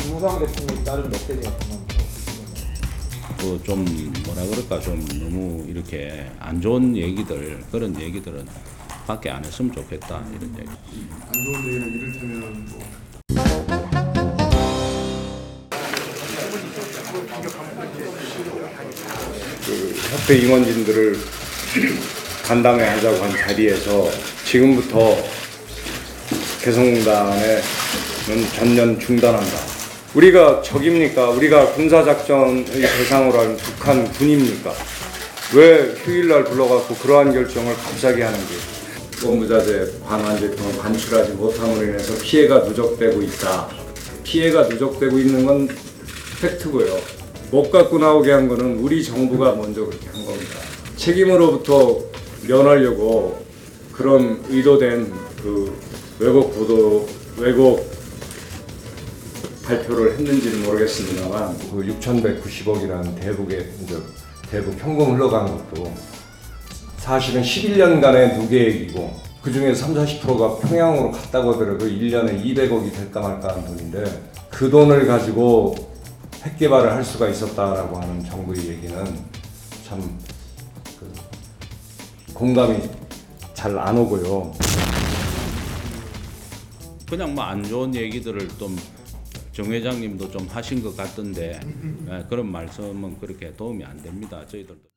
김무성 대통령이 다른 메시지 같은 건 그 좀 뭐라 그럴까 좀 너무 이렇게 안 좋은 얘기들 그런 얘기들은 밖에 안 했으면 좋겠다 이런 얘기. 안 좋은 얘기는 이를테면 뭐 그 협회 임원진들을 간담회 하자고 한 자리에서 지금부터 개성공단에는 전면 중단한다. 우리가 적입니까? 우리가 군사작전의 대상으로 하는 북한 군입니까? 왜 휴일날 불러갖고 그러한 결정을 갑자기 하는 게 원부자재 반환 제품을 반출하지 못함으로 인해서 피해가 누적되고 있다. 피해가 누적되고 있는 건 팩트고요. 못 갖고 나오게 한 거는 우리 정부가 먼저 그렇게 한 겁니다. 책임으로부터 면하려고 그런 의도된 그 왜곡 보도, 왜곡 발표를 했는지는 모르겠습니다만 그 6,190억이라는 대북의 이제 대북 현금 흘러간 것도 사실은 11년간의 누계액이고 그 중에 3, 40%가 평양으로 갔다고 하더라도 1년에 200억이 될까 말까 하는 돈인데 그 돈을 가지고 핵 개발을 할 수가 있었다라고 하는 정부의 얘기는 참 그 공감이 잘 안 오고요. 그냥 뭐 안 좋은 얘기들을 좀 정 회장님도 좀 하신 것 같던데 예, 그런 말씀은 그렇게 도움이 안 됩니다 저희들도.